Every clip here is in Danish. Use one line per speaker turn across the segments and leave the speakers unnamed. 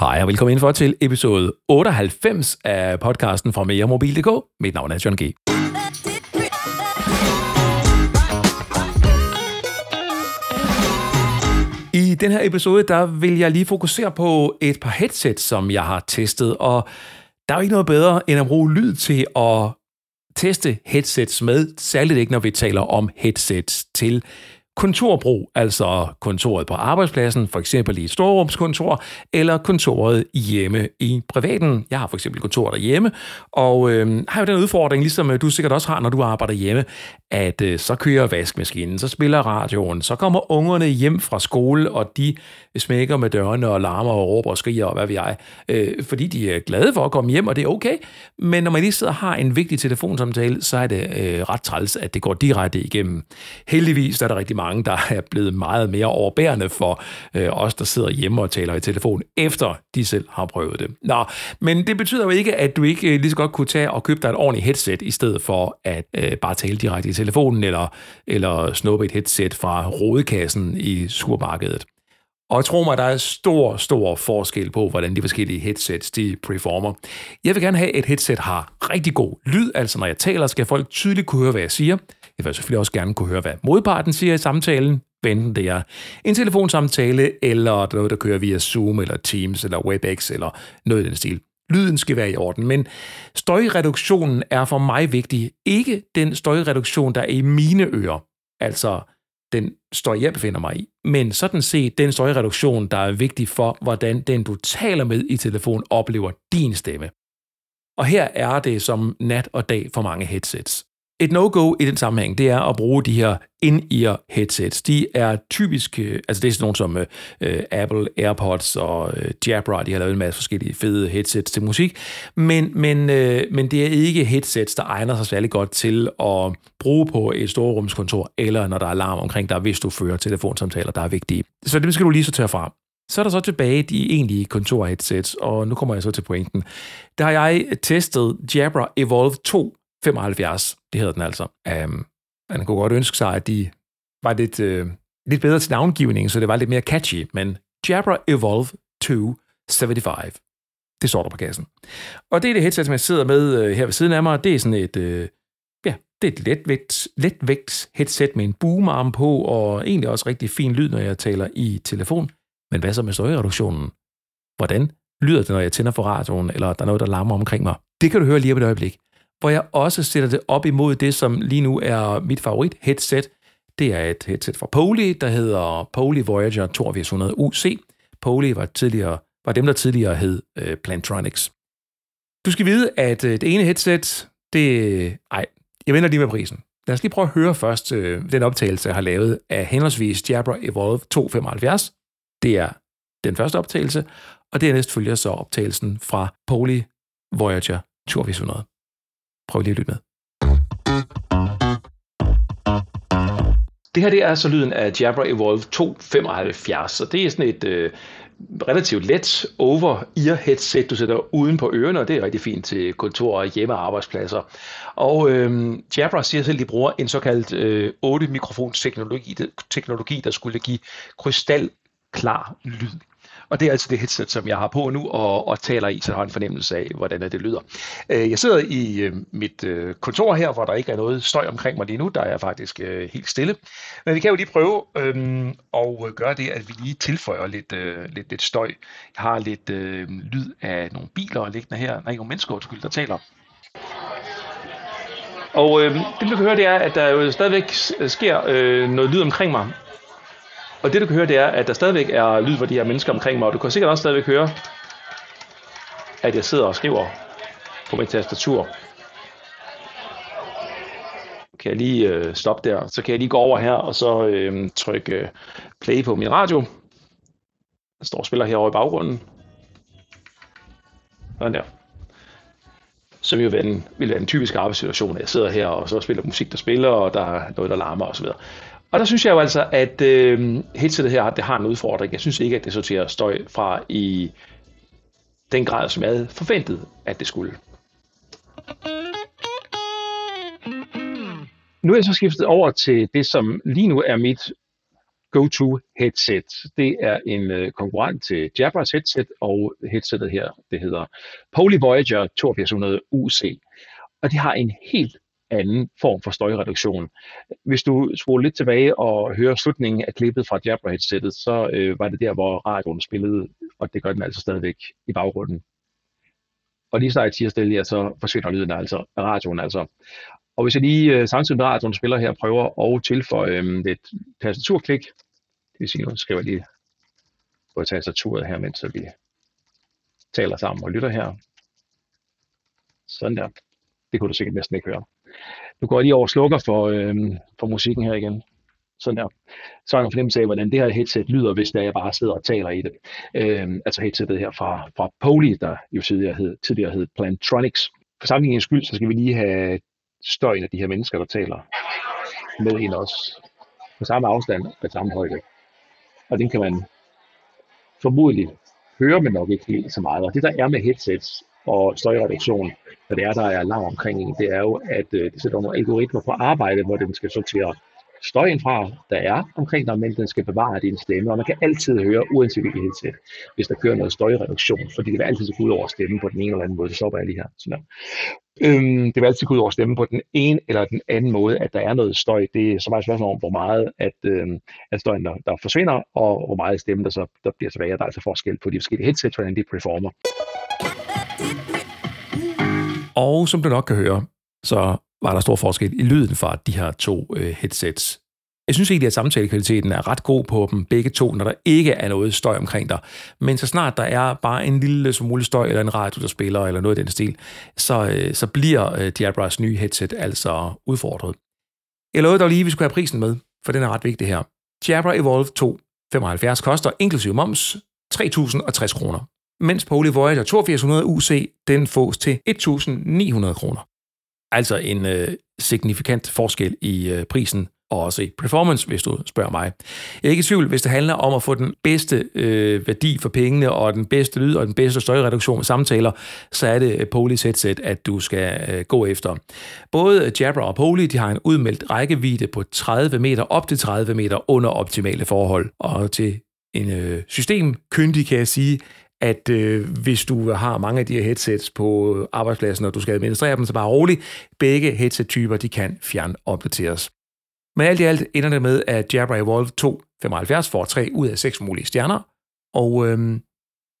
Hej og velkommen for til episode 98 af podcasten fra meremobil.dk. Mit navn er John G. I den her episode, der vil jeg lige fokusere på et par headsets, som jeg har testet, og der er jo ikke noget bedre end at bruge lyd til at teste headsets med, særligt ikke når vi taler om headsets til kontorbrug, altså kontoret på arbejdspladsen, for eksempel i et storrumskontor, eller kontoret hjemme i privaten. Jeg har for eksempel kontor derhjemme, og øh, har jo den udfordring, ligesom øh, du sikkert også har, når du arbejder hjemme, at øh, så kører vaskemaskinen, så spiller radioen, så kommer ungerne hjem fra skole, og de smækker med dørene og larmer og råber og skriger og hvad ved jeg, øh, fordi de er glade for at komme hjem, og det er okay. Men når man lige sidder og har en vigtig telefonsamtale, så er det øh, ret træls, at det går direkte igennem. Heldigvis er der rigtig mange, der er blevet meget mere overbærende for øh, os, der sidder hjemme og taler i telefon, efter de selv har prøvet det. Nå, men det betyder jo ikke, at du ikke øh, lige så godt kunne tage og købe dig et ordentligt headset, i stedet for at øh, bare tale direkte i telefonen, eller, eller snuppe et headset fra rodekassen i supermarkedet. Og tro mig, der er stor, stor forskel på, hvordan de forskellige headsets de performer. Jeg vil gerne have, at et headset har rigtig god lyd, altså når jeg taler, skal folk tydeligt kunne høre, hvad jeg siger. Jeg vil selvfølgelig også gerne kunne høre, hvad modparten siger i samtalen, enten det er en telefonsamtale, eller noget, der kører via Zoom, eller Teams, eller WebEx, eller noget i den stil. Lyden skal være i orden, men støjreduktionen er for mig vigtig. Ikke den støjreduktion, der er i mine ører, altså den støj, jeg befinder mig i, men sådan set den støjreduktion, der er vigtig for, hvordan den, du taler med i telefon, oplever din stemme. Og her er det som nat og dag for mange headsets. Et no-go i den sammenhæng, det er at bruge de her in-ear headsets. De er typisk, øh, altså det er sådan nogle som uh, Apple AirPods og øh, uh, Jabra, de har lavet en masse forskellige fede headsets til musik, men, men, uh, men det er ikke headsets, der egner sig særlig godt til at bruge på et storrumskontor, eller når der er alarm omkring dig, hvis du fører telefonsamtaler, der er vigtige. Så det skal du lige så tage fra. Så er der så tilbage de egentlige kontorheadsets, og nu kommer jeg så til pointen. Der har jeg testet Jabra Evolve 2 75, det hedder den altså. Um, man kunne godt ønske sig, at de var lidt, uh, lidt bedre til navngivning, så det var lidt mere catchy, men Jabra Evolve 275. Det står der på kassen. Og det er det headset, som jeg sidder med uh, her ved siden af mig. Det er sådan et, uh, ja, det er et letvægt, letvægt headset med en boomarm på, og egentlig også rigtig fin lyd, når jeg taler i telefon. Men hvad så med støjreduktionen? Hvordan lyder det, når jeg tænder for radioen, eller der er noget, der larmer omkring mig? Det kan du høre lige på et øjeblik hvor jeg også sætter det op imod det, som lige nu er mit favorit headset. Det er et headset fra Poly, der hedder Poly Voyager 8200 UC. Poly var, tidligere, var dem, der tidligere hed øh, Plantronics. Du skal vide, at øh, det ene headset, det... Ej, jeg venter lige med prisen. Lad os lige prøve at høre først øh, den optagelse, jeg har lavet af henholdsvis Jabra Evolve 275. Det er den første optagelse, og det er næst følger så optagelsen fra Poly Voyager 2800. Prøv lige at lytte med. Det her det er så lyden af Jabra Evolve 275, så det er sådan et øh, relativt let over-ear headset, du sætter uden på ørerne, og det er rigtig fint til kontor og hjemme og arbejdspladser. Og øh, Jabra siger selv, at de bruger en såkaldt øh, 8 mikrofons teknologi, teknologi, der skulle give krystal klar lyd. Og det er altså det headset, som jeg har på nu og, og taler i, så jeg har en fornemmelse af, hvordan det lyder. Øh, jeg sidder i øh, mit øh, kontor her, hvor der ikke er noget støj omkring mig lige nu. Der er faktisk helt stille. Men vi kan jo lige prøve øhm, at gøre det, at vi lige tilføjer lidt, lidt, lidt støj. Jeg har lidt øh, lyd af nogle biler liggende her. Nej, nogle mennesker, undskyld, der taler. Og øh, det, du kan høre, det er, at der jo stadigvæk sker øh, noget lyd omkring mig. Og det du kan høre, det er, at der stadigvæk er lyd fra de her mennesker omkring mig, og du kan sikkert også stadigvæk høre, at jeg sidder og skriver på mit tastatur. Kan jeg lige øh, stoppe der, så kan jeg lige gå over her, og så øh, trykke øh, play på min radio. Der står og spiller herovre i baggrunden. Sådan der. Som jo vil være, en, vil være en typisk arbejdssituation, at jeg sidder her, og så spiller musik, der spiller, og der er noget, der larmer osv. Og der synes jeg jo altså, at øh, headsetet her det har en udfordring. Jeg synes ikke, at det sorterer støj fra i den grad, som jeg havde forventet, at det skulle. Nu er jeg så skiftet over til det, som lige nu er mit
Go-To headset. Det er en øh, konkurrent til Jabras headset, og headsetet her, det hedder Poly Voyager 8200 UC. Og det har en helt anden form for støjreduktion. Hvis du spoler lidt tilbage og hører slutningen af klippet fra Jabra headsetet, så øh, var det der, hvor radioen spillede, og det gør den altså stadigvæk i baggrunden. Og lige så jeg siger stille, ja, så forsvinder lyden altså, radioen altså. Og hvis jeg lige øh, samtidig med radioen spiller her, prøver at tilføje øh, lidt tastaturklik, det vil sige, nu skriver jeg lige på tastaturet her, mens vi taler sammen og lytter her. Sådan der. Det kunne du sikkert næsten ikke høre. Nu går jeg lige over og slukker for, øh, for musikken her igen. Sådan der. Så har jeg en fornemmelse af, hvordan det her headset lyder, hvis der jeg bare sidder og taler i det. Øh, altså headsetet her fra, fra Poly, der jo tidligere hed, tidligere hed Plantronics. For sammenligningens skyld, så skal vi lige have støjen af de her mennesker, der taler med ind også. På samme afstand på samme højde. Og den kan man formodentlig høre, men nok ikke helt så meget. Og det der er med headsets og støjreduktion, hvad det er, der er larm omkring en, det er jo, at øh, det sætter nogle algoritmer på arbejde, hvor den skal sortere støjen fra, der er omkring dig, men den skal bevare din stemme, og man kan altid høre, uanset hvilket headset, hvis der kører noget støjreduktion, fordi det vil altid gå ud over stemmen på den ene eller anden måde. Det stopper jeg lige her. Sådan Øhm, det vil altid gå ud over stemmen på den ene eller den anden måde, at der er noget støj. Det er så meget spørgsmål om, hvor meget at, øhm, at støjen der, der forsvinder, og hvor meget stemme der så der bliver tilbage. Der er altså forskel på de forskellige headsets, hvordan de performer.
Og som du nok kan høre, så var der stor forskel i lyden fra de her to øh, headsets. Jeg synes egentlig, at samtalekvaliteten er ret god på dem begge to, når der ikke er noget støj omkring dig. Men så snart der er bare en lille smule støj, eller en radio, der spiller, eller noget i den stil, så, øh, så bliver øh, Diabras nye headset altså udfordret. Jeg lovede dog lige, at vi skulle have prisen med, for den er ret vigtig her. Jabra Evolve 2 75 koster, inklusive moms, 3.060 kroner. Mens Poly Voyager 8200 UC, den fås til 1.900 kroner. Altså en øh, signifikant forskel i øh, prisen og også i performance, hvis du spørger mig. Jeg er ikke i tvivl, hvis det handler om at få den bedste øh, værdi for pengene, og den bedste lyd og den bedste støjreduktion samtaler, så er det øh, Poly's headset, at du skal øh, gå efter. Både Jabra og Poly, de har en udmeldt rækkevidde på 30 meter, op til 30 meter under optimale forhold. Og til en øh, systemkyndig kan jeg sige, at øh, hvis du har mange af de her headsets på arbejdspladsen, og du skal administrere dem, så bare rolig. Begge headset-typer, de kan fjernopdateres. Men alt i alt ender det med, at Jabra Evolve 2 75 får 3 ud af 6 mulige stjerner, og øhm,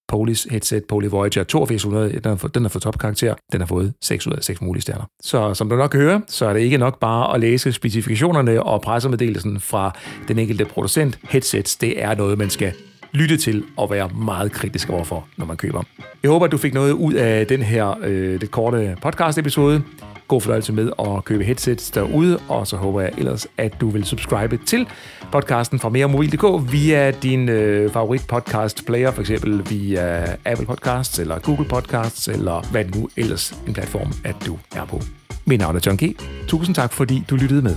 Polis headset Poly Voyager 8200, den har, fået, den har fået topkarakter, den har fået 6 ud af 6 mulige stjerner. Så som du nok kan høre, så er det ikke nok bare at læse specifikationerne og pressemeddelelsen fra den enkelte producent. Headsets, det er noget, man skal lytte til og være meget kritisk overfor, når man køber. Jeg håber, at du fik noget ud af den her øh, lidt korte podcast-episode. God fornøjelse med at købe headsets derude, og så håber jeg ellers, at du vil subscribe til podcasten fra meremobil.dk via din øh, favorit podcast player, for eksempel via Apple Podcasts eller Google Podcasts, eller hvad det nu ellers en platform, at du er på. Mit navn er John G. Tusind tak, fordi du lyttede med.